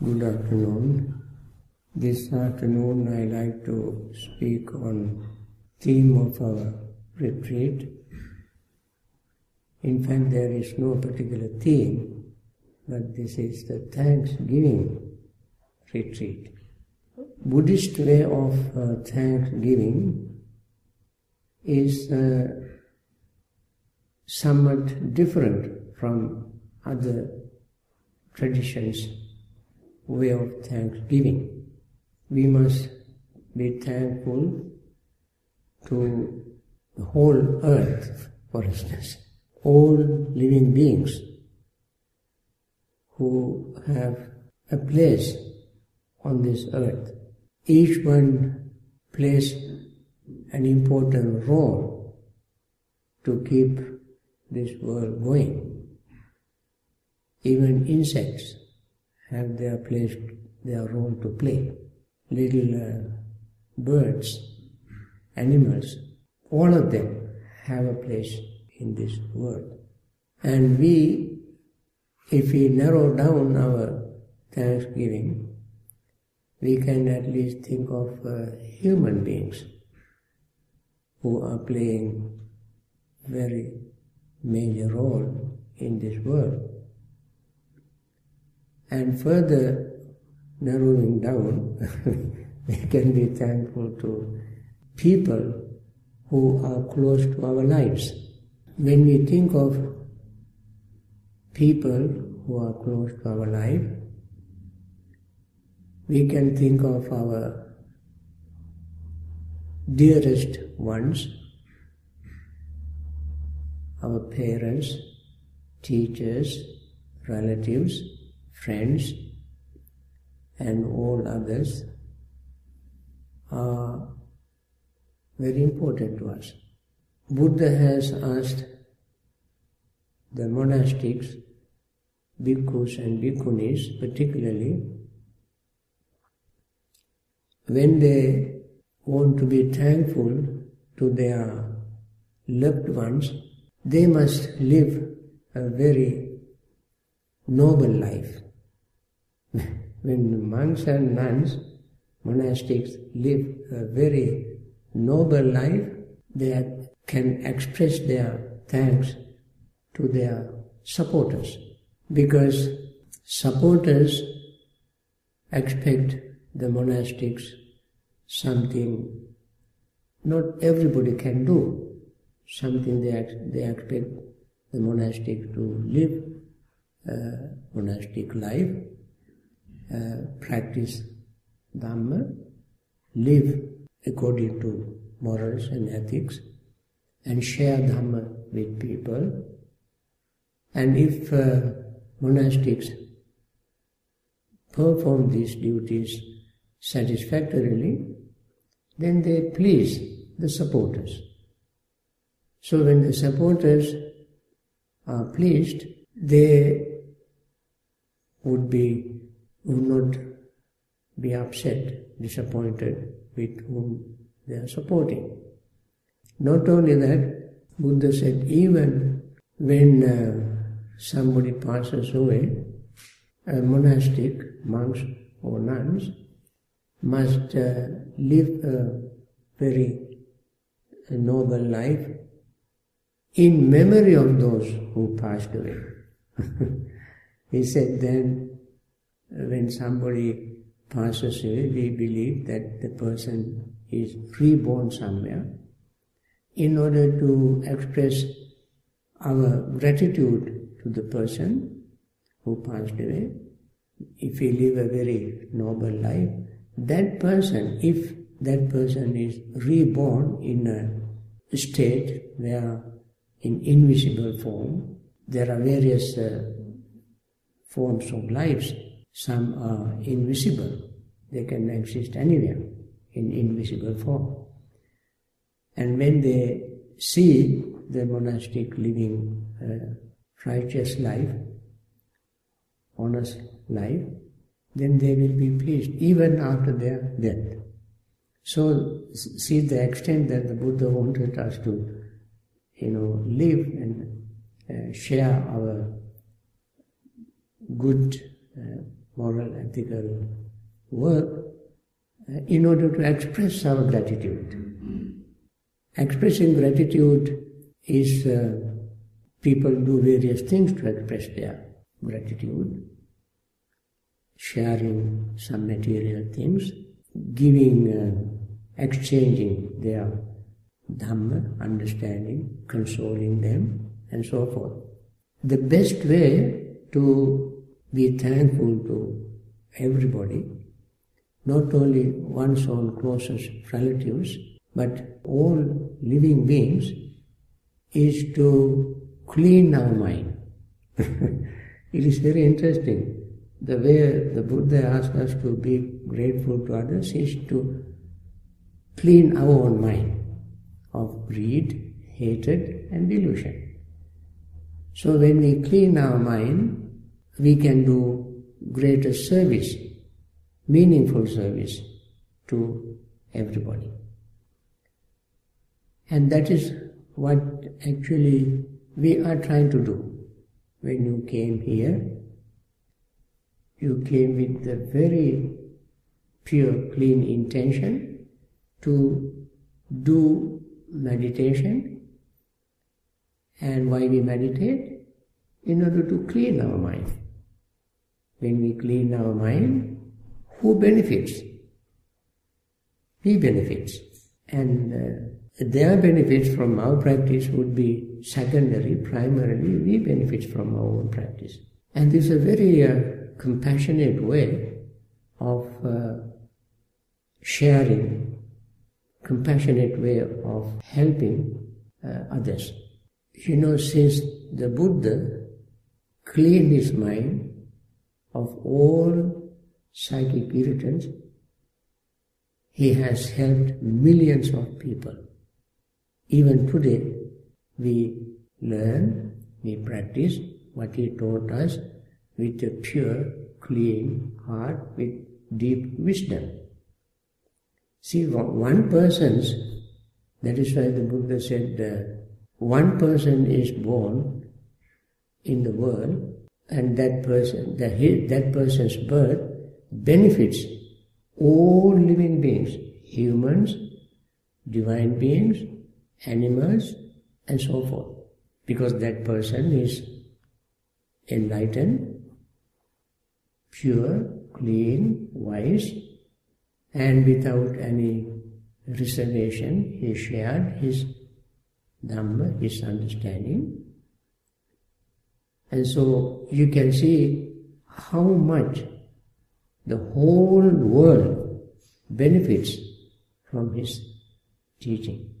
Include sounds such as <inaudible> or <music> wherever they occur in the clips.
Good afternoon. This afternoon I like to speak on theme of our retreat. In fact, there is no particular theme, but this is the Thanksgiving retreat. Buddhist way of uh, Thanksgiving is uh, somewhat different from other traditions way of thanksgiving. We must be thankful to the whole earth, for instance, all living beings who have a place on this earth. Each one plays an important role to keep this world going. Even insects have their place, their role to play. Little uh, birds, animals, all of them have a place in this world. And we, if we narrow down our thanksgiving, we can at least think of uh, human beings who are playing very major role in this world. And further narrowing down, <laughs> we can be thankful to people who are close to our lives. When we think of people who are close to our life, we can think of our dearest ones, our parents, teachers, relatives, friends, and all others are very important to us. Buddha has asked the monastics, bhikkhus and bhikkhunis particularly, when they want to be thankful to their loved ones, they must live a very noble life. <laughs> when monks and nuns, monastics live a very noble life, they can express their thanks to their supporters. Because supporters expect the monastics something not everybody can do, something they, they expect the monastic to live uh, monastic life, practice Dhamma, live according to morals and ethics, and share Dhamma with people. And if uh, monastics perform these duties satisfactorily, then they please the supporters. So when the supporters are pleased, they would be would not be upset, disappointed with whom they are supporting. Not only that, Buddha said even when uh, somebody passes away, a monastic, monks or nuns, must uh, live a very noble life in memory of those who passed away. <laughs> he said then, when somebody passes away, we believe that the person is reborn somewhere in order to express our gratitude to the person who passed away. If we live a very noble life, that person, if that person is reborn in a state where in invisible form, there are various uh, forms of lives. Some are invisible, they can exist anywhere in invisible form. And when they see the monastic living uh, righteous life, honest life, then they will be pleased even after their death. So, see the extent that the Buddha wanted us to, you know, live and uh, share our good uh, moral, ethical work uh, in order to express our gratitude. Expressing gratitude is uh, people do various things to express their gratitude, sharing some material things, giving, uh, exchanging their Dhamma, understanding, consoling them, and so forth. The best way to be thankful to everybody, not only one's own closest relatives, but all living beings, is to clean our mind. <laughs> it is very interesting. The way the Buddha asks us to be grateful to others is to clean our own mind of greed, hatred, and delusion. So when we clean our mind, we can do greater service, meaningful service to everybody. And that is what actually we are trying to do. When you came here, you came with the very pure, clean intention to do meditation. And why we meditate? In order to clean our mind. When we clean our mind, who benefits? We benefits. And uh, their benefits from our practice would be secondary, primarily we benefit from our own practice. And this is a very uh, compassionate way of uh, sharing, compassionate way of helping uh, others. You know, since the Buddha cleaned his mind of all psychic irritants, he has helped millions of people. Even today, we learn, we practice what he taught us with a pure, clean heart, with deep wisdom. See, one person's, that is why the Buddha said, uh, one person is born in the world, and that person, that, that person's birth benefits all living beings, humans, divine beings, animals, and so forth. Because that person is enlightened, pure, clean, wise, and without any reservation, he shared his Dhamma, his understanding. And so you can see how much the whole world benefits from his teaching.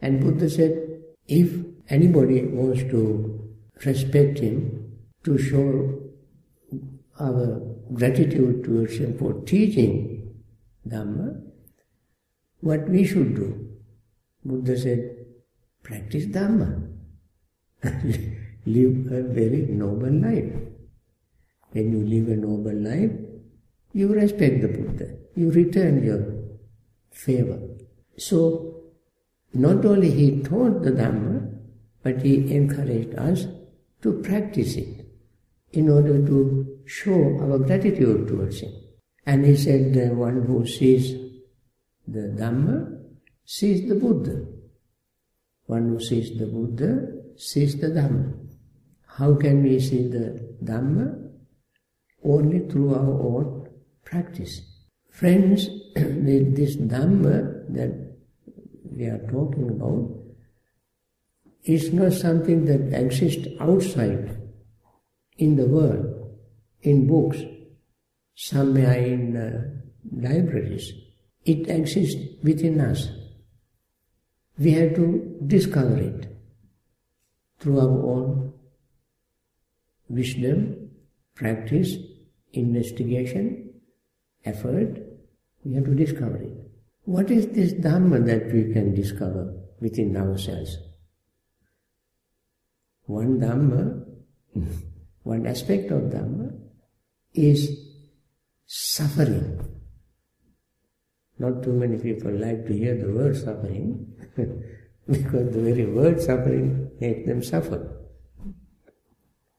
And Buddha said, if anybody wants to respect him, to show our gratitude towards him for teaching Dhamma, what we should do? Buddha said, practice Dhamma. <laughs> live a very noble life. When you live a noble life, you respect the Buddha. You return your favor. So not only he taught the Dhamma, but he encouraged us to practice it in order to show our gratitude towards him. And he said, the one who sees the Dhamma sees the Buddha. One who sees the Buddha sees the Dhamma. How can we see the Dhamma? Only through our own practice. Friends, <clears throat> this Dhamma that we are talking about is not something that exists outside in the world, in books, somewhere in uh, libraries. It exists within us. We have to discover it through our own wisdom, practice, investigation, effort. We have to discover it. What is this Dhamma that we can discover within ourselves? One Dhamma, <laughs> one aspect of Dhamma is suffering. Not too many people like to hear the word suffering <laughs> because the very word suffering makes them suffer.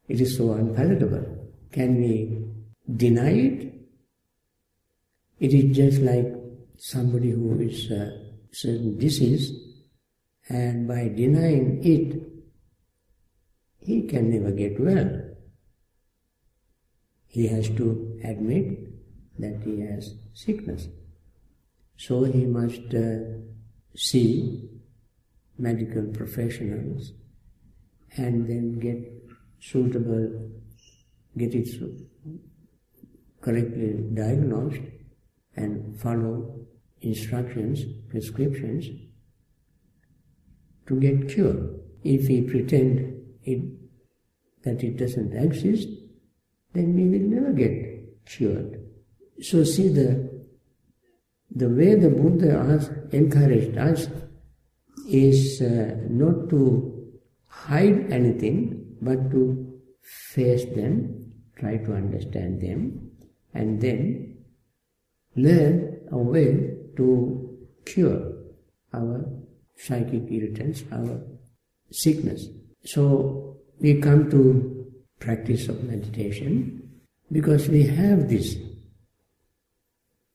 It is so unpalatable. Can we deny it, it is just like somebody who is a certain disease, and by denying it, he can never get well. He has to admit that he has sickness. So he must uh, see medical professionals and then get suitable, get it correctly diagnosed and follow instructions, prescriptions to get cure. If we pretend it, that it doesn't exist, then we will never get cured. So see the the way the Buddha has encouraged us is uh, not to hide anything, but to face them, try to understand them, and then learn a way to cure our psychic irritants, our sickness. So we come to practice of meditation because we have this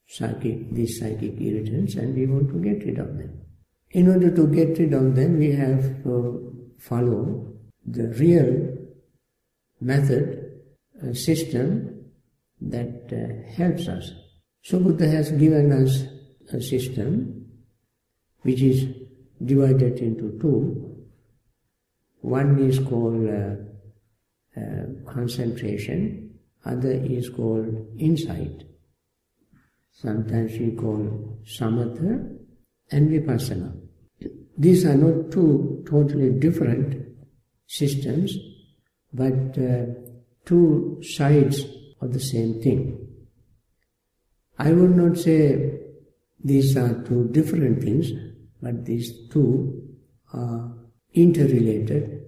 psychic, these psychic irritants and we want to get rid of them. In order to get rid of them, we have to follow the real method, a system that uh, helps us. So Buddha has given us a system which is divided into two. One is called uh, uh, concentration, other is called insight. Sometimes we call samatha and vipassana. These are not two totally different systems, but uh, two sides of the same thing. I would not say these are two different things, but these two are interrelated,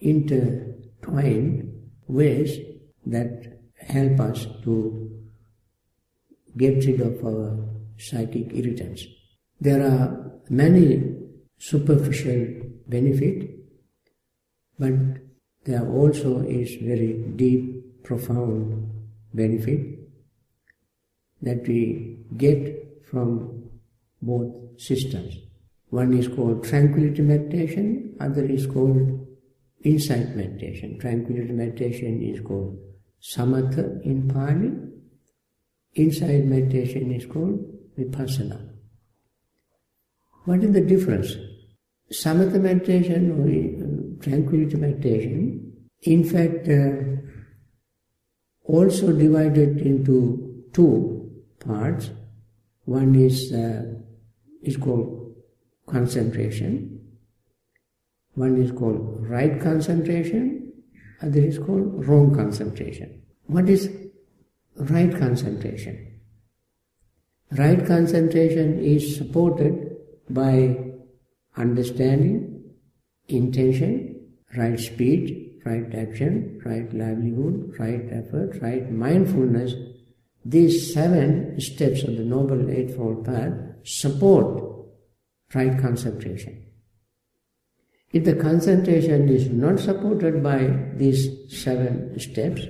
intertwined ways that help us to get rid of our psychic irritants. There are many superficial benefit, but there also is very deep, profound benefit that we get from both systems. One is called tranquility meditation, other is called insight meditation. Tranquility meditation is called samatha in Pali, insight meditation is called vipassana. What is the difference? Samatha meditation tranquility meditation, in fact, uh, also divided into two parts. One is uh, is called concentration. One is called right concentration. Other is called wrong concentration. What is right concentration? Right concentration is supported by understanding, intention, right speech, right action, right livelihood, right effort, right mindfulness, these seven steps of the Noble Eightfold Path support right concentration. If the concentration is not supported by these seven steps,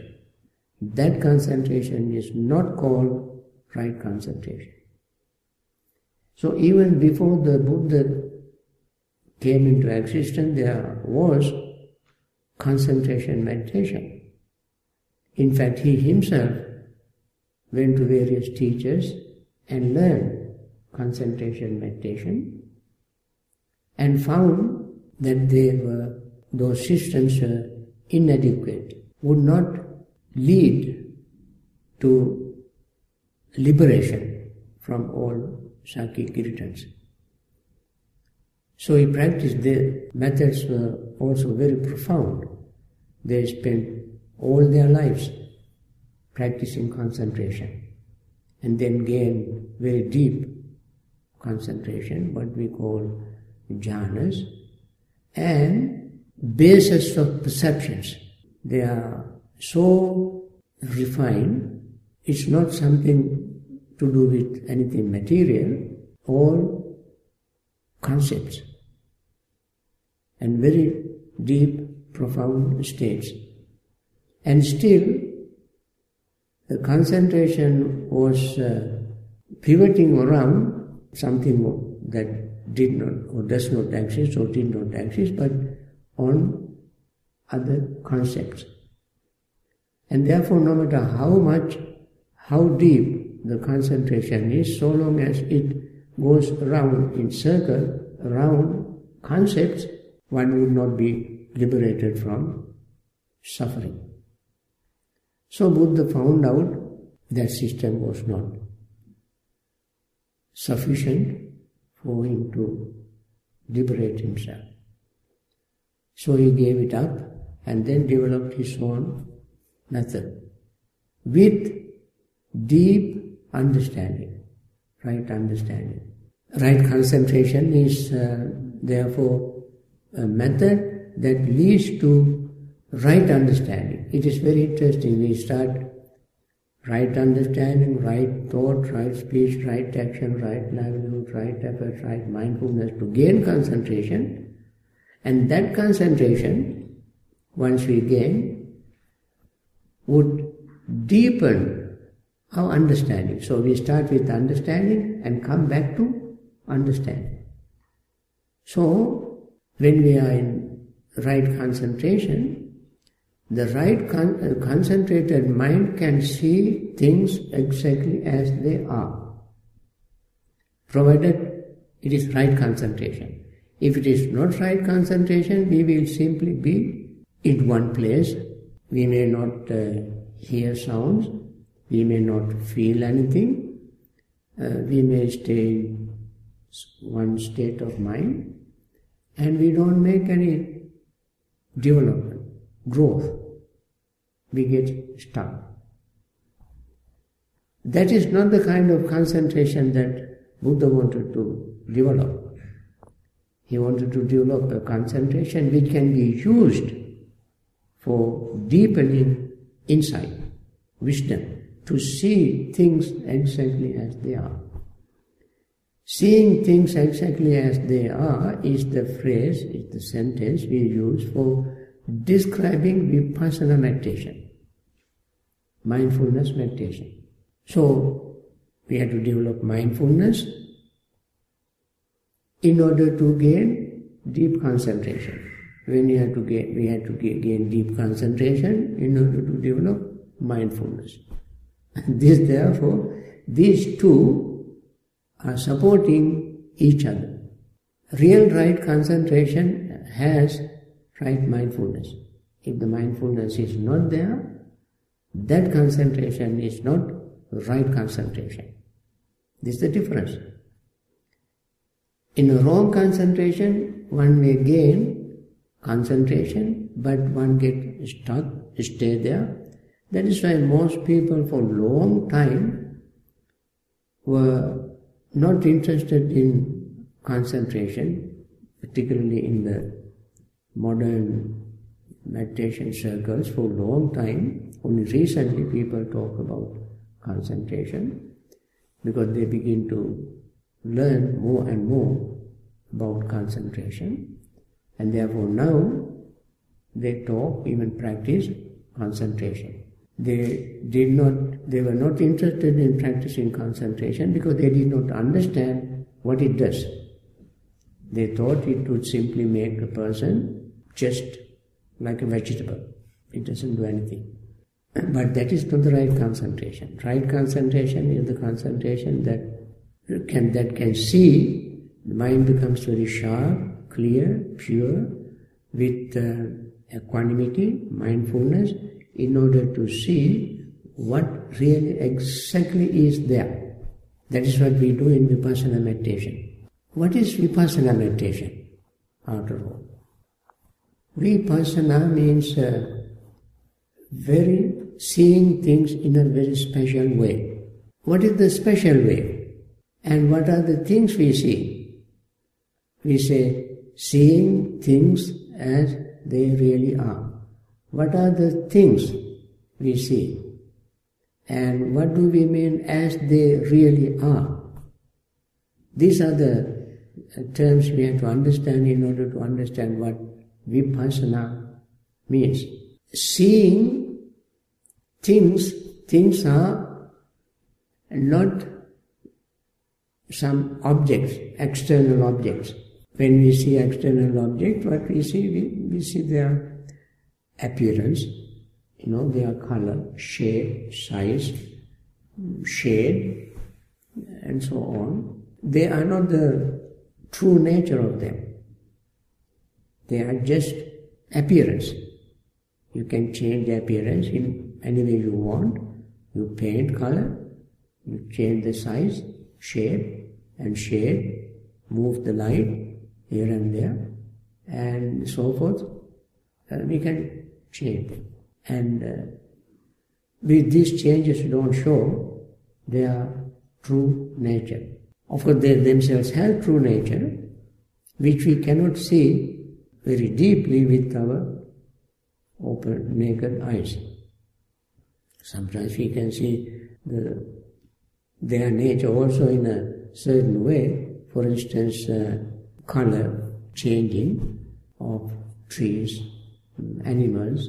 that concentration is not called right concentration. So even before the Buddha came into existence, there was concentration meditation. In fact, he himself went to various teachers and learned concentration meditation and found that they were, those systems were inadequate, would not lead to liberation from all psychic irritants. So he practiced, the methods were also very profound. They spend all their lives practicing concentration and then gain very deep concentration, what we call jhanas, and basis of perceptions. They are so refined, it's not something to do with anything material, all concepts and very deep, profound states. And still, the concentration was uh, pivoting around something that did not or does not exist or did not exist, but on other concepts. And therefore, no matter how much, how deep the concentration is, so long as it goes around in circle, around concepts, one would not be liberated from suffering. So Buddha found out that system was not sufficient for him to liberate himself. So he gave it up and then developed his own method with deep understanding, right understanding. Right concentration is uh, therefore a method that leads to right understanding. It is very interesting. We start right understanding, right thought, right speech, right action, right livelihood, right effort, right mindfulness to gain concentration. And that concentration, once we gain, would deepen our understanding. So we start with understanding and come back to understanding. So when we are in right concentration, the right con- uh, concentrated mind can see things exactly as they are, provided it is right concentration. If it is not right concentration, we will simply be in one place. We may not uh, hear sounds, we may not feel anything, uh, we may stay in one state of mind, and we don't make any development, growth we get stuck. That is not the kind of concentration that Buddha wanted to develop. He wanted to develop a concentration which can be used for deepening insight, wisdom, to see things exactly as they are. Seeing things exactly as they are is the phrase, is the sentence we use for describing vipassana meditation, mindfulness meditation. So, we have to develop mindfulness in order to gain deep concentration. When we have to gain, we have to gain deep concentration in order to develop mindfulness. <laughs> this, therefore, these two are supporting each other. Real right concentration has right mindfulness. If the mindfulness is not there, that concentration is not right concentration. This is the difference. In a wrong concentration, one may gain concentration, but one get stuck, stay there. That is why most people for long time were not interested in concentration, particularly in the modern meditation circles for a long time. Only recently people talk about concentration because they begin to learn more and more about concentration and therefore now they talk, even practice concentration. They did not, they were not interested in practicing concentration because they did not understand what it does. They thought it would simply make a person just like a vegetable. It doesn't do anything. <clears throat> But that is not the right concentration. Right concentration is the concentration that can that can see. The mind becomes very sharp, clear, pure, with uh, equanimity, mindfulness, in order to see what really exactly is there. That is what we do in vipassana meditation. What is vipassana meditation, after all? Vipassana means uh, very seeing things in a very special way. What is the special way? And what are the things we see? We say seeing things as they really are. What are the things we see? And what do we mean as they really are? These are the uh, terms we have to understand in order to understand what Vipassana means seeing things, things are not some objects, external objects. When we see external objects, what we see, we, we see their appearance, you know, their color, shape, size, shade, and so on. They are not the true nature of them. They are just appearance. You can change the appearance in any way you want. You paint color, you change the size, shape, and shade, move the light here and there, and so forth. Uh, we can change. And uh, with these changes we don't show their true nature. Of course, they themselves have true nature, which we cannot see very deeply with our open naked eyes. Sometimes we can see the, their nature also in a certain way. For instance, uh, color changing of trees, animals,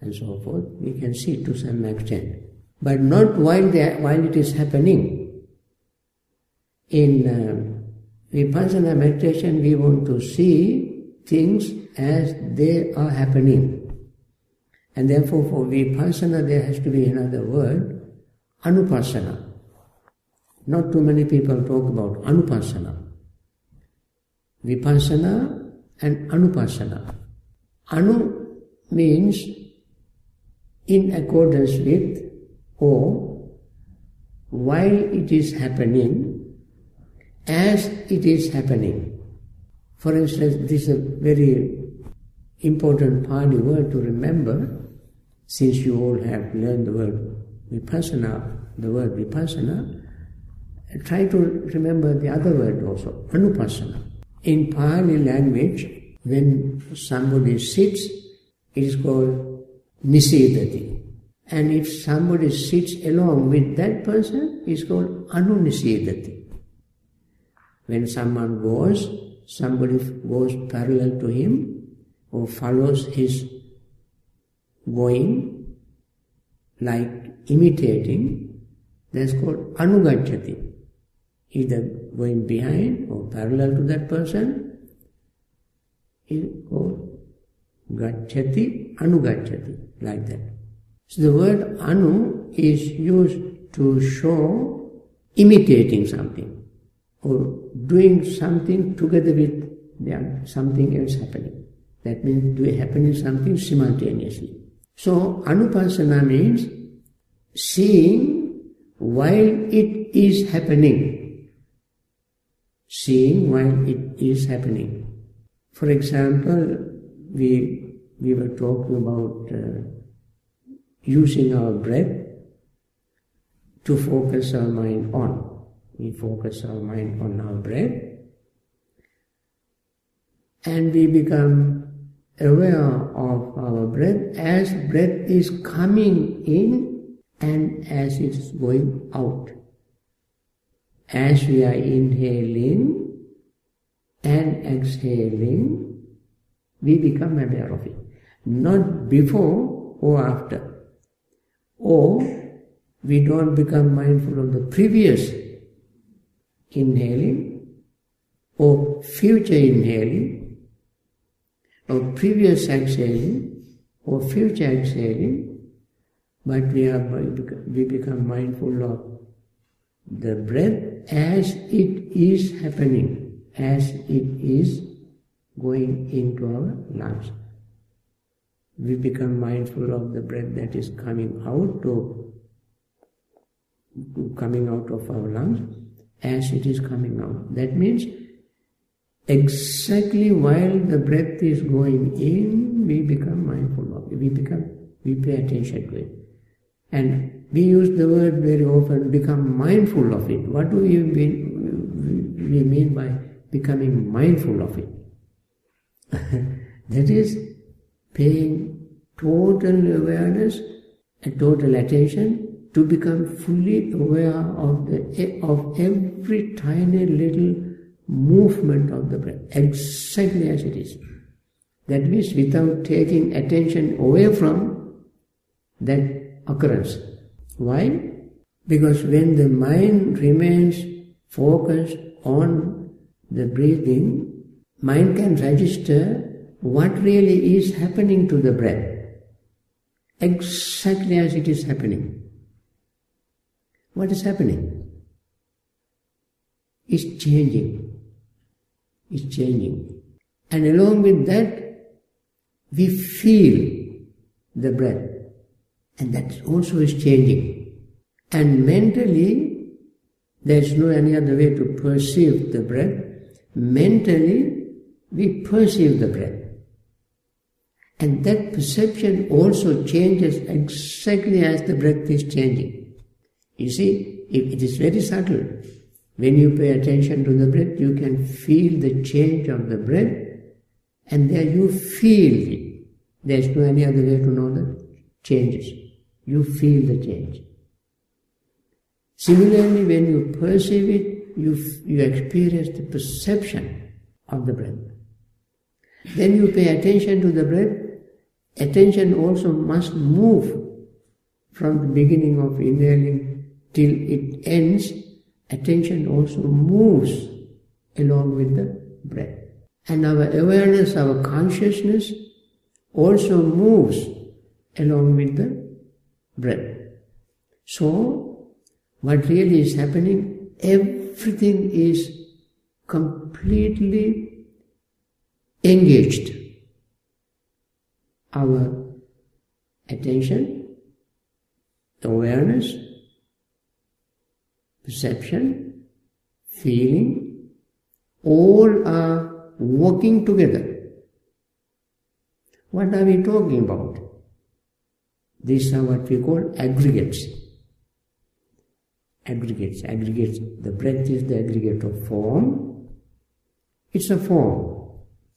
and so forth. We can see to some extent, but not while they, while it is happening. In uh, vipassana meditation, we want to see things as they are happening. And therefore, for vipassana, there has to be another word, anupassana. Not too many people talk about anupassana. Vipassana and anupassana. Anu means in accordance with or while it is happening, as it is happening. For instance, this is a very important Pali word to remember, since you all have learned the word vipassana, the word vipassana, try to remember the other word also, anupassana. In Pali language, when somebody sits, it is called nisidati. And if somebody sits along with that person, it is called anunisidati. When someone goes, somebody goes parallel to him or follows his going, like imitating, that's called anugacchati. Either going behind or parallel to that person gacchati, anugacchati, like that. So the word anu is used to show imitating something or doing something together with something else happening. That means doing happening something simultaneously. So anupassana means seeing while it is happening. Seeing while it is happening. For example, we we were talking about uh, using our breath to focus our mind on. We focus our mind on our breath and we become aware of our breath as breath is coming in and as it is going out. As we are inhaling and exhaling, we become aware of it. Not before or after. Or we don't become mindful of the previous inhaling or future inhaling or previous exhaling or future exhaling, but we are we become mindful of the breath as it is happening, as it is going into our lungs. We become mindful of the breath that is coming out or coming out of our lungs as it is coming out. That means exactly while the breath is going in, we become mindful of it. We become, we pay attention to it. And we use the word very often, become mindful of it. What do we mean, we mean by becoming mindful of it? <laughs> that is paying total awareness and total attention to become fully aware of, the, of every tiny little movement of the breath, exactly as it is. That means without taking attention away from that occurrence. Why? Because when the mind remains focused on the breathing, mind can register what really is happening to the breath. Exactly as it is happening. What is happening? It's changing. It's changing. And along with that, we feel the breath. And that also is changing. And mentally, there is no any other way to perceive the breath. Mentally, we perceive the breath. And that perception also changes exactly as the breath is changing. You see, it is very subtle. When you pay attention to the breath, you can feel the change of the breath, and there you feel it. There is no any other way to know the changes. You feel the change. Similarly, when you perceive it, you, you experience the perception of the breath. Then you pay attention to the breath, attention also must move from the beginning of inhaling till it ends, attention also moves along with the breath. And our awareness, our consciousness also moves along with the breath. So, what really is happening, everything is completely engaged our attention, awareness, perception, feeling, all are working together. What are we talking about? These are what we call aggregates. Aggregates, aggregates. The breath is the aggregate of form. It's a form.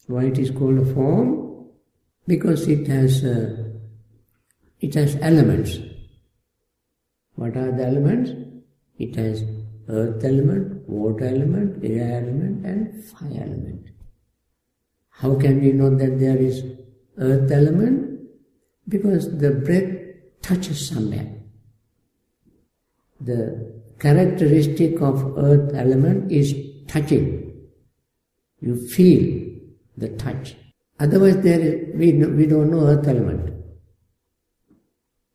Why it is called a form? because it has uh, it has elements. What are the elements? It has earth element, water element, air element, and fire element. How can we know that there is earth element? Because the breath touches somewhere. The characteristic of earth element is touching. You feel the touch. Otherwise, there is, we, we don't know earth element.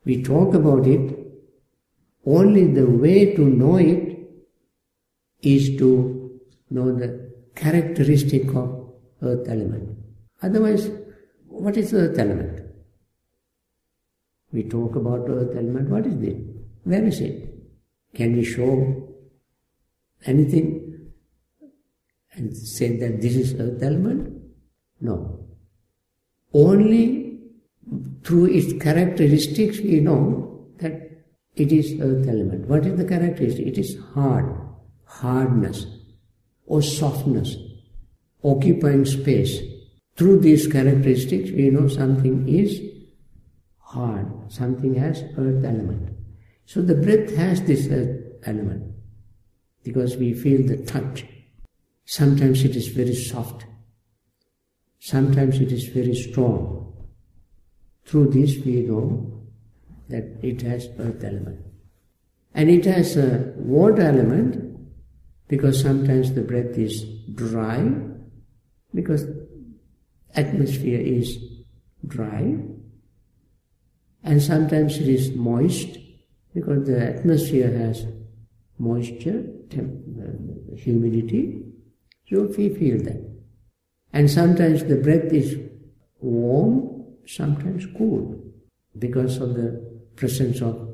We talk about it, only the way to know it is to know the characteristic of earth element. Otherwise, what is earth element? We talk about earth element, what is it? Where is it? Can we show anything and say that this is earth element? No. Only through its characteristics we know that it is earth element. What is the characteristic? It is hard, hardness, or softness, occupying space. Through these characteristics we know something is hard, something has earth element. So the breath has this uh, element because we feel the touch. Sometimes it is very soft, Sometimes it is very strong. Through this we know that it has earth element. And it has a water element because sometimes the breath is dry because atmosphere is dry and sometimes it is moist because the atmosphere has moisture, uh, humidity, so we feel that. And sometimes the breath is warm, sometimes cool, because of the presence of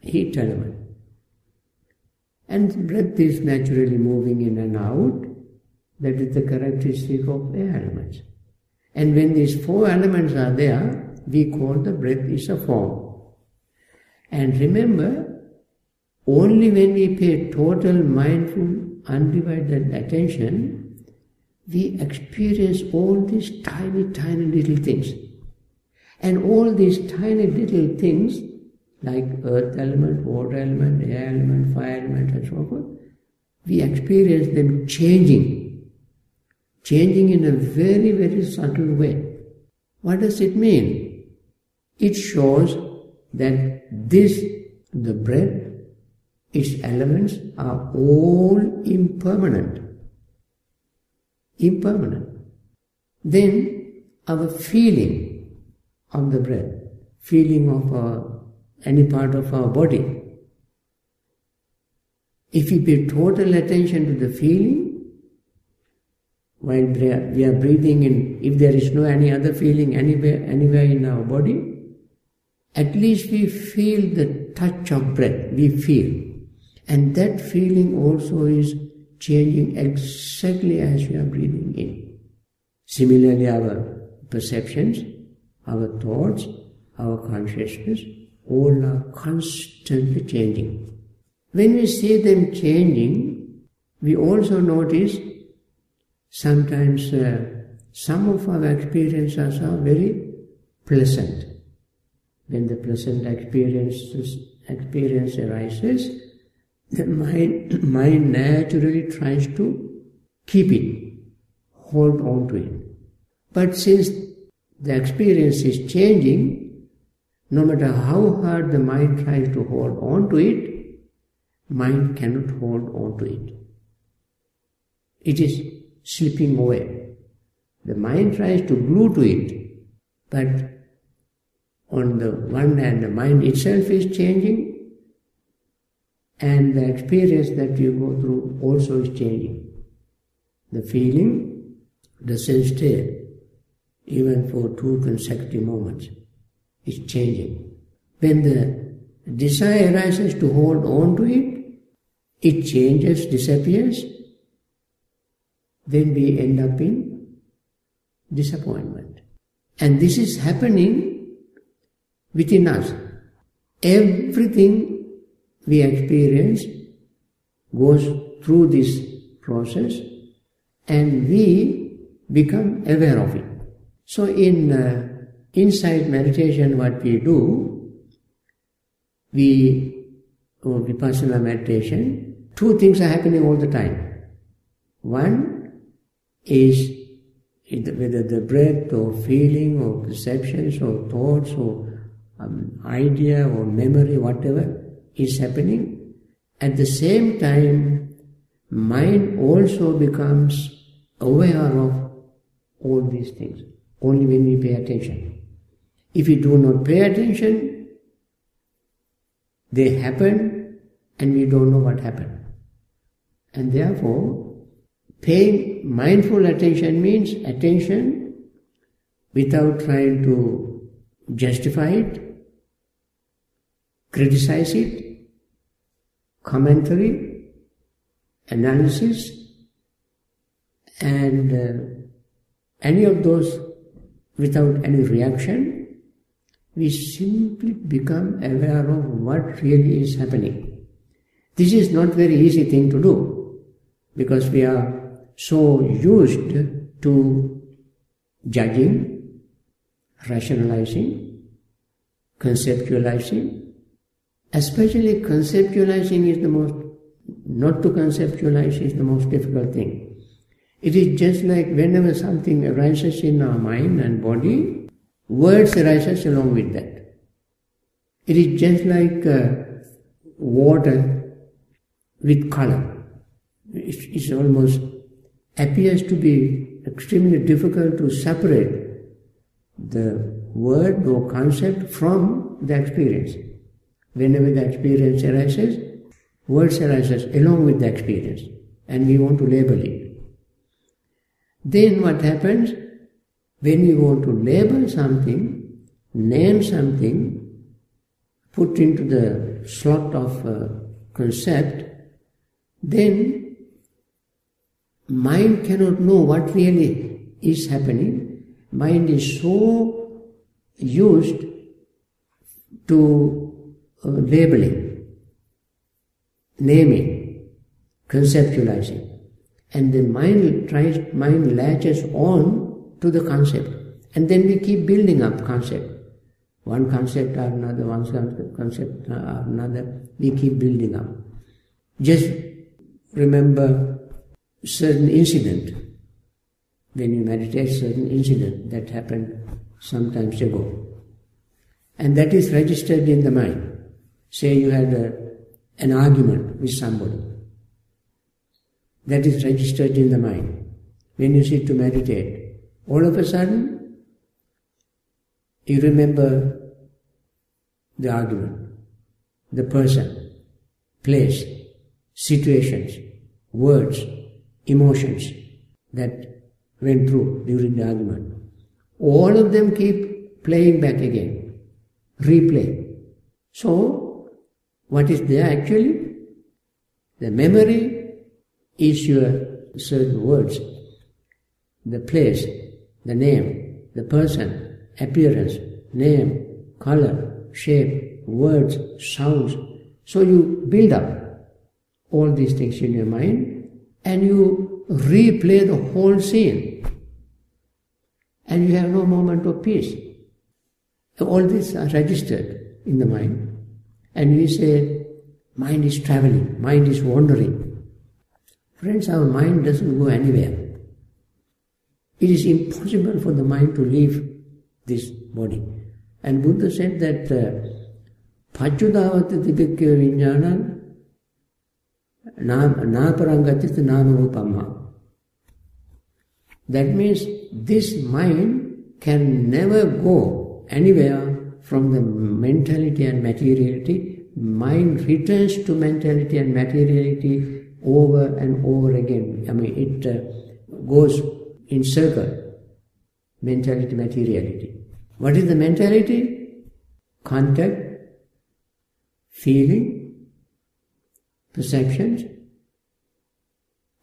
heat element. And breath is naturally moving in and out. That is the characteristic of air elements. And when these four elements are there, we call the breath is a form. And remember, only when we pay total mindful, undivided attention, we experience all these tiny, tiny little things. And all these tiny little things, like earth element, water element, air element, fire element, and so forth, we experience them changing. Changing in a very, very subtle way. What does it mean? It shows that this the breath, its elements are all impermanent. Impermanent. Then our feeling of the breath, feeling of our, any part of our body, if we pay total attention to the feeling, while we are breathing in, if there is no any other feeling anywhere, anywhere in our body, at least we feel the touch of breath, we feel. And that feeling also is changing exactly as we are breathing in. Similarly, our perceptions, our thoughts, our consciousness, all are constantly changing. When we see them changing, we also notice sometimes uh, some of our experiences are very pleasant. When the present experiences, experience arises, the mind, <clears throat> mind naturally tries to keep it, hold on to it. But since the experience is changing, no matter how hard the mind tries to hold on to it, mind cannot hold on to it. It is slipping away. The mind tries to glue to it, but on the one hand, the mind itself is changing, and the experience that you go through also is changing. The feeling doesn't stay, even for two consecutive moments. It's changing. When the desire arises to hold on to it, it changes, disappears, then we end up in disappointment. And this is happening within us. Everything we experience goes through this process and we become aware of it. So in uh, insight meditation what we do, we, or vipassana meditation, two things are happening all the time. One is whether the breath or feeling or perceptions or thoughts or um, idea or memory, whatever is happening, at the same time, mind also becomes aware of all these things, only when we pay attention. If we do not pay attention, they happen and we don't know what happened. And therefore, paying mindful attention means attention without trying to justify it, criticize it, commentary, analysis, and uh, any of those without any reaction, we simply become aware of what really is happening. This is not very easy thing to do because we are so used to judging, rationalizing, conceptualizing. Especially conceptualizing is the most, not to conceptualize is the most difficult thing. It is just like whenever something arises in our mind and body, words arises along with that. It is just like uh, water with color it almost appears to be extremely difficult to separate the word or concept from the experience. Whenever the experience arises, words arises along with the experience, and we want to label it. Then what happens? When we want to label something, name something, put into the slot of a concept, then mind cannot know what really is happening. Mind is so used to uh, labeling, naming, conceptualizing. And the mind tries, mind latches on to the concept. And then we keep building up concept. One concept or another, one concept or another, we keep building up. Just remember certain incident, when you meditate, certain incident that happened some times ago. And that is registered in the mind. Say you had a, an argument with somebody. That is registered in the mind. When you sit to meditate, all of a sudden, you remember the argument, the person, place, situations, words, emotions that went through during the argument. All of them keep playing back again, replay. So, what is there actually? The memory is your certain words, the place, the name, the person, appearance, name, color, shape, words, sounds. So you build up all these things in your mind and you replay the whole scene. And you have no moment of peace. All these are registered in the mind. And we say, mind is traveling, mind is wandering. Friends, our mind doesn't go anywhere. It is impossible for the mind to leave this body. And Buddha said that uh, Paccudavattati Dibhikya Vijnana Naparangatita Namarupamha. That means this mind can never go anywhere from the mentality and materiality. Mind returns to mentality and materiality over and over again. I mean, it uh, goes in circle. Mentality, materiality. What is the mentality? Contact, feeling, perceptions,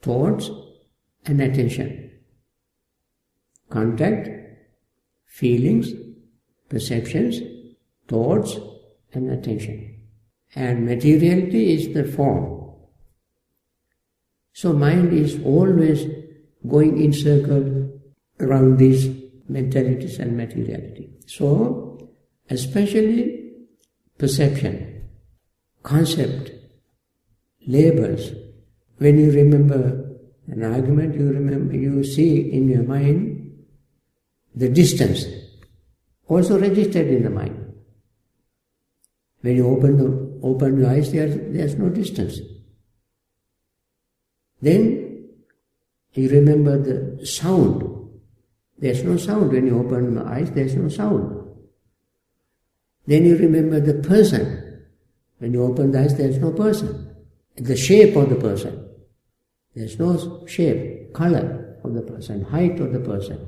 thoughts, and attention. Contact, feelings, perceptions, thoughts, and attention. And materiality is the form. So mind is always going in circle around these mentalities and materiality. So, especially perception, concept, labels. When you remember an argument, you remember, you see in your mind the distance, also registered in the mind. When you open the open eyes, there's, there's no distance. Then you remember the sound. There's no sound. When you open your eyes, there's no sound. Then you remember the person. When you open the eyes, there's no person. The shape of the person. There's no shape, color of the person, height of the person.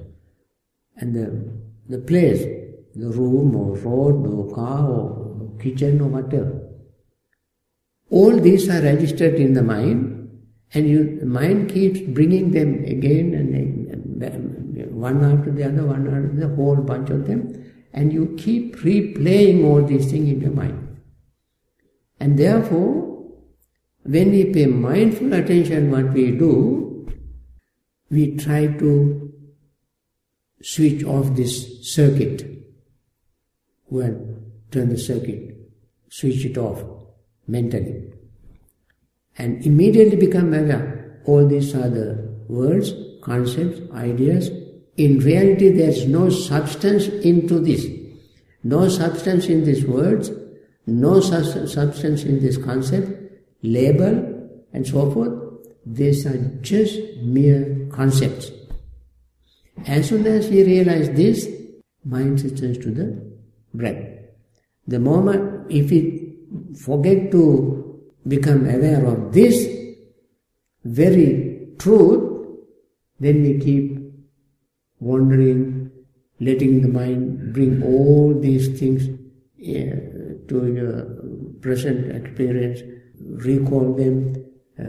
And the, the place, the room or road or car or kitchen or whatever. All these are registered in the mind and you, the mind keeps bringing them again and again, one after the other, one after the whole bunch of them, and you keep replaying all these things in your mind. And therefore, when we pay mindful attention what we do, we try to switch off this circuit. Well, turn the circuit, switch it off mentally and immediately become aware. All these are the words, concepts, ideas. In reality, there is no substance into this. No substance in these words, no substance in this concept, label, and so forth. These are just mere concepts. As soon as we realize this, mind returns to the breath. The moment, if we forget to become aware of this very truth, then we keep wandering, letting the mind bring all these things uh, to your present experience, recall them, uh,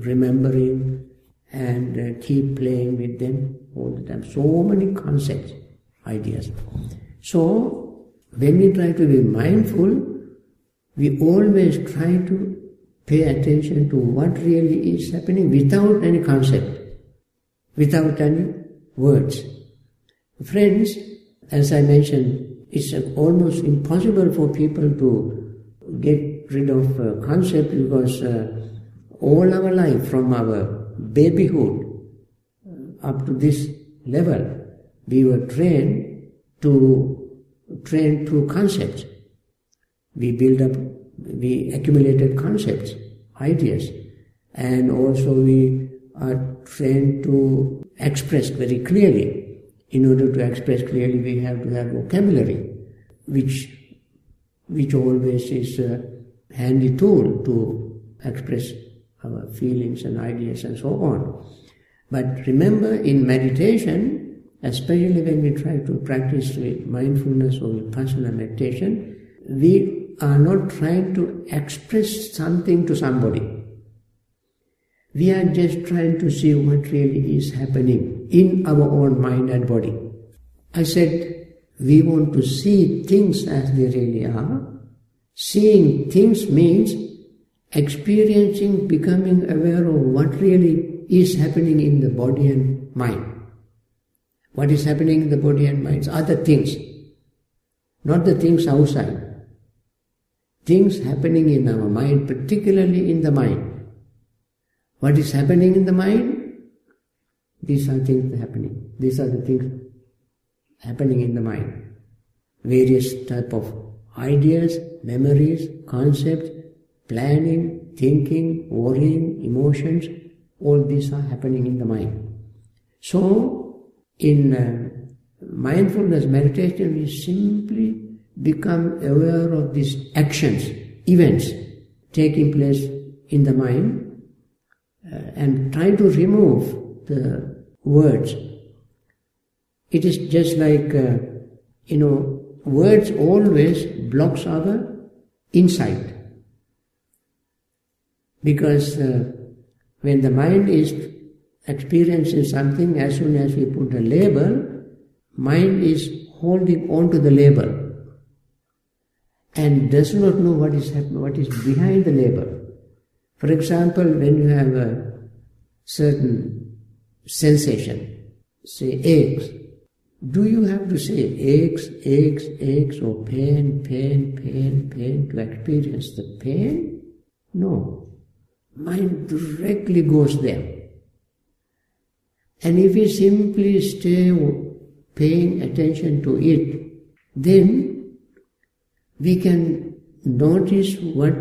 remembering, and uh, keep playing with them all the time. So many concepts, ideas. So, when we try to be mindful, we always try to pay attention to what really is happening without any concept, without any words. Friends, as I mentioned, it's almost impossible for people to get rid of uh, concept because uh, all our life from our babyhood up to this level, we were trained to train through concepts. We build up we accumulated concepts, ideas, and also we are trained to express very clearly. In order to express clearly, we have to have vocabulary, which which always is a handy tool to express our feelings and ideas and so on. But remember, in meditation, especially when we try to practice mindfulness or vipassana meditation, we are not trying to express something to somebody. We are just trying to see what really is happening in our own mind and body. I said, we want to see things as they really are. Seeing things means experiencing, becoming aware of what really is happening in the body and mind. What is happening in the body and minds are the things, not the things outside. Things happening in our mind, particularly in the mind. What is happening in the mind? These are things happening. These are the things happening in the mind. Various type of ideas, memories, concepts, planning, thinking, worrying, emotions, all these are happening in the mind. So, in uh, mindfulness meditation, we simply become aware of these actions, events taking place in the mind uh, and try to remove the words. It is just like, uh, you know, words always blocks our insight. Because uh, when the mind is experiencing something, as soon as we put a label, mind is holding on to the label and does not know what is happening, what is behind the label. For example, when you have a certain sensation, say aches, do you have to say aches, aches, aches, or pain, pain, pain, pain to experience the pain? No. Mind directly goes there. And if we simply stay paying attention to it, then we can notice what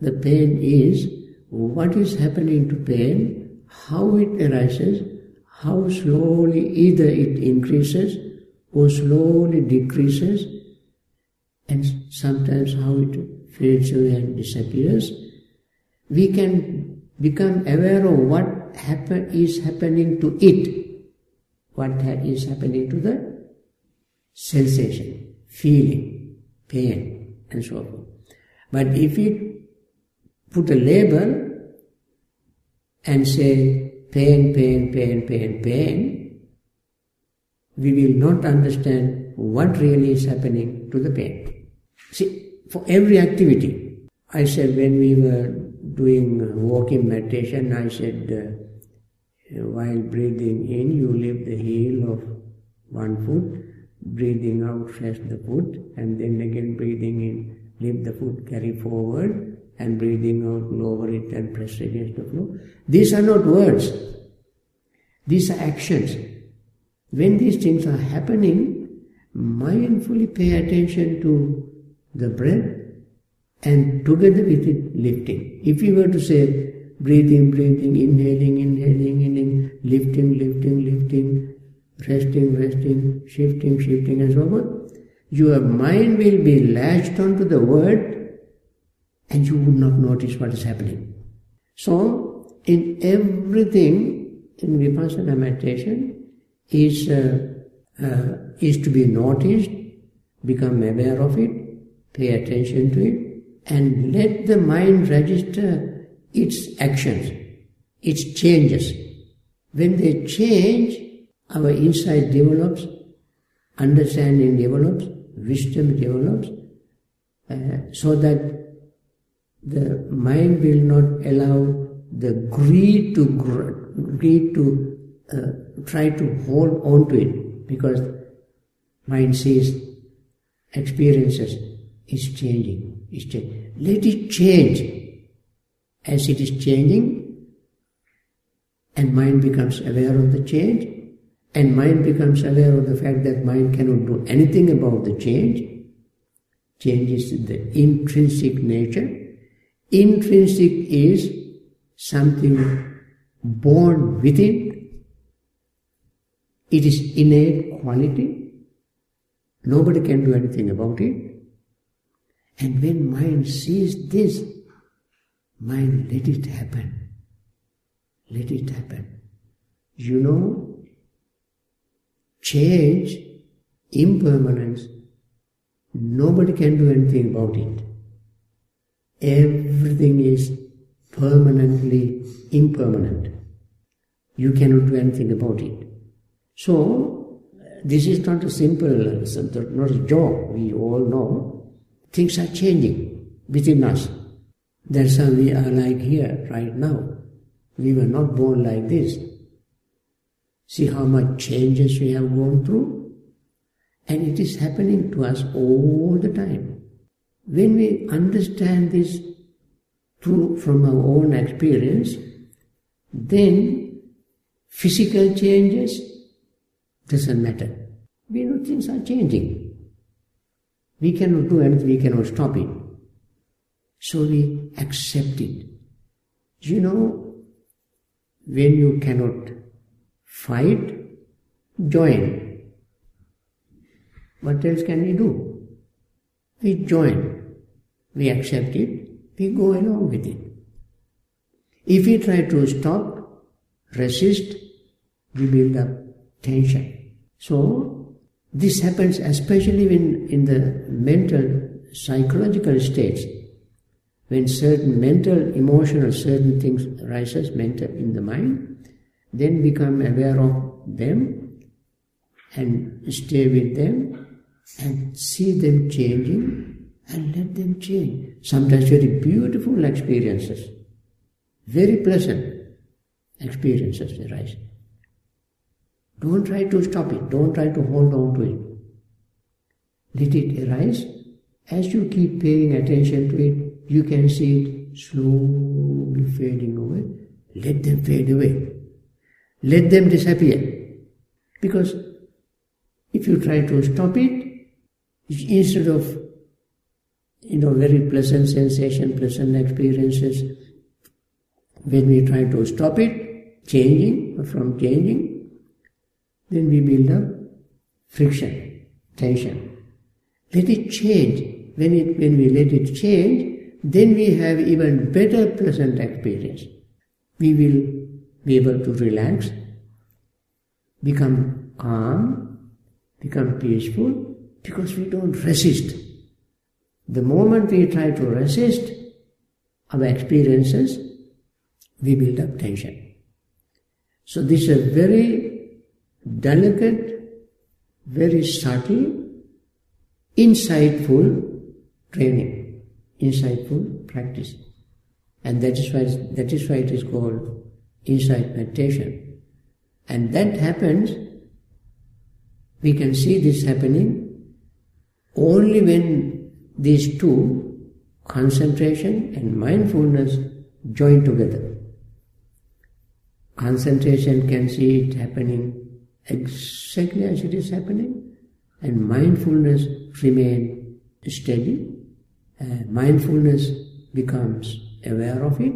the pain is what is happening to pain, how it arises, how slowly either it increases or slowly decreases, and sometimes how it fades away and disappears, we can become aware of what happen, is happening to it, what is happening to the sensation, feeling, pain, and so forth. But if it put a label and say pain, pain, pain, pain, pain, we will not understand what really is happening to the pain. See, for every activity, I said when we were doing walking meditation, I said uh, while breathing in, you lift the heel of one foot, breathing out, rest the foot, and then again breathing in, lift the foot, carry forward, and breathing out, lower it and press against the floor. These are not words. These are actions. When these things are happening, mindfully pay attention to the breath and together with it lifting. If you were to say breathing, breathing, inhaling, inhaling, inhaling, lifting, lifting, lifting, resting, resting, shifting, shifting and so on, your mind will be latched onto the word and you would not notice what is happening. So, in everything in vipassana meditation is uh, uh, is to be noticed, become aware of it, pay attention to it, and let the mind register its actions, its changes. When they change, our insight develops, understanding develops, wisdom develops, uh, so that the mind will not allow the greed to greed to uh, try to hold on to it because mind sees experiences is changing is changing. let it change as it is changing and mind becomes aware of the change and mind becomes aware of the fact that mind cannot do anything about the change change is the intrinsic nature intrinsic is something born within. It is innate quality. Nobody can do anything about it. And when mind sees this, mind let it happen. Let it happen. You know, change, impermanence, nobody can do anything about it. Everything is permanently impermanent. You cannot do anything about it. So, this is not a simple, uh, not a joke. We all know things are changing within us. That's how we are like here right now. We were not born like this. See how much changes we have gone through? And it is happening to us all the time. When we understand this through from our own experience, then physical changes doesn't matter. We know things are changing. We cannot do anything, we cannot stop it. So we accept it. You know, when you cannot fight, join. What else can we do? We join, we accept it, we go along with it. If we try to stop, resist, we build up tension. So, this happens especially when in the mental, psychological states, when certain mental, emotional, certain things arises mental in the mind, then become aware of them and stay with them and see them changing and let them change. Sometimes very beautiful experiences, very pleasant experiences arise. Don't try to stop it, don't try to hold on to it. Let it arise. As you keep paying attention to it, you can see it slowly fading away. Let them fade away. Let them disappear. Because if you try to stop it, instead of you know very pleasant sensation, pleasant experiences, when we try to stop it, changing from changing, then we build up friction, tension. Let it change. When it when we let it change, then we have even better pleasant experience. We will be able to relax, become calm, become peaceful, because we don't resist. The moment we try to resist our experiences, we build up tension. So this is a very delicate, very subtle, insightful training, insightful practice. And that is why, that is why it is called insight meditation. And that happens, we can see this happening only when these two, concentration and mindfulness, join together. Concentration can see it happening exactly as it is happening, and mindfulness remain steady. Mindfulness becomes aware of it,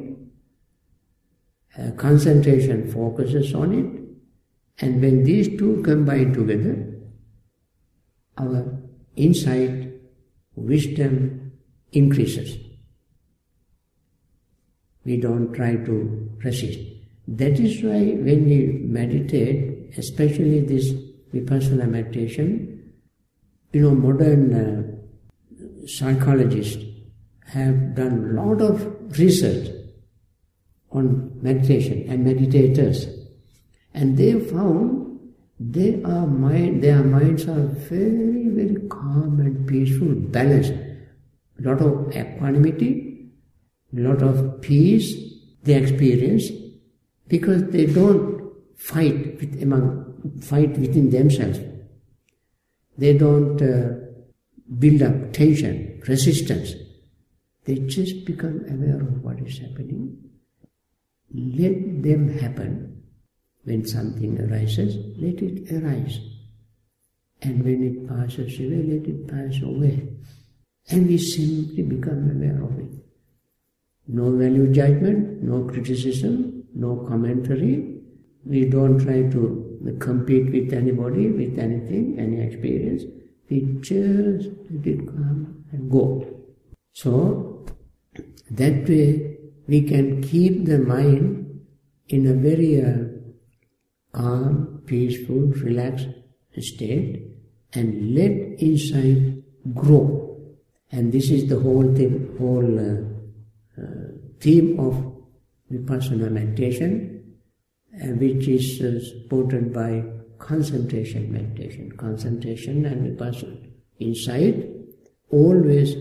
uh, concentration focuses on it, and when these two combine together, our insight, wisdom increases. We don't try to resist. That is why when we meditate, especially this vipassana meditation, you know, modern uh, psychologists have done a lot of research on meditation and meditators. And they found they are mind, their minds are very, very calm and peaceful, balanced. A lot of equanimity, a lot of peace they experience because they don't fight with among, fight within themselves. They don't uh, build up tension, resistance. They just become aware of what is happening let them happen. When something arises, let it arise. And when it passes away, let it pass away. And we simply become aware of it. No value judgment, no criticism, no commentary. We don't try to compete with anybody, with anything, any experience. We just let it come and go. So, that way we can keep the mind in a very uh, calm, peaceful, relaxed state and let insight grow. And this is the whole thing, whole uh, uh, theme of vipassana meditation, uh, which is uh, supported by concentration meditation. Concentration and vipassana insight always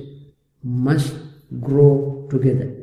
must grow together.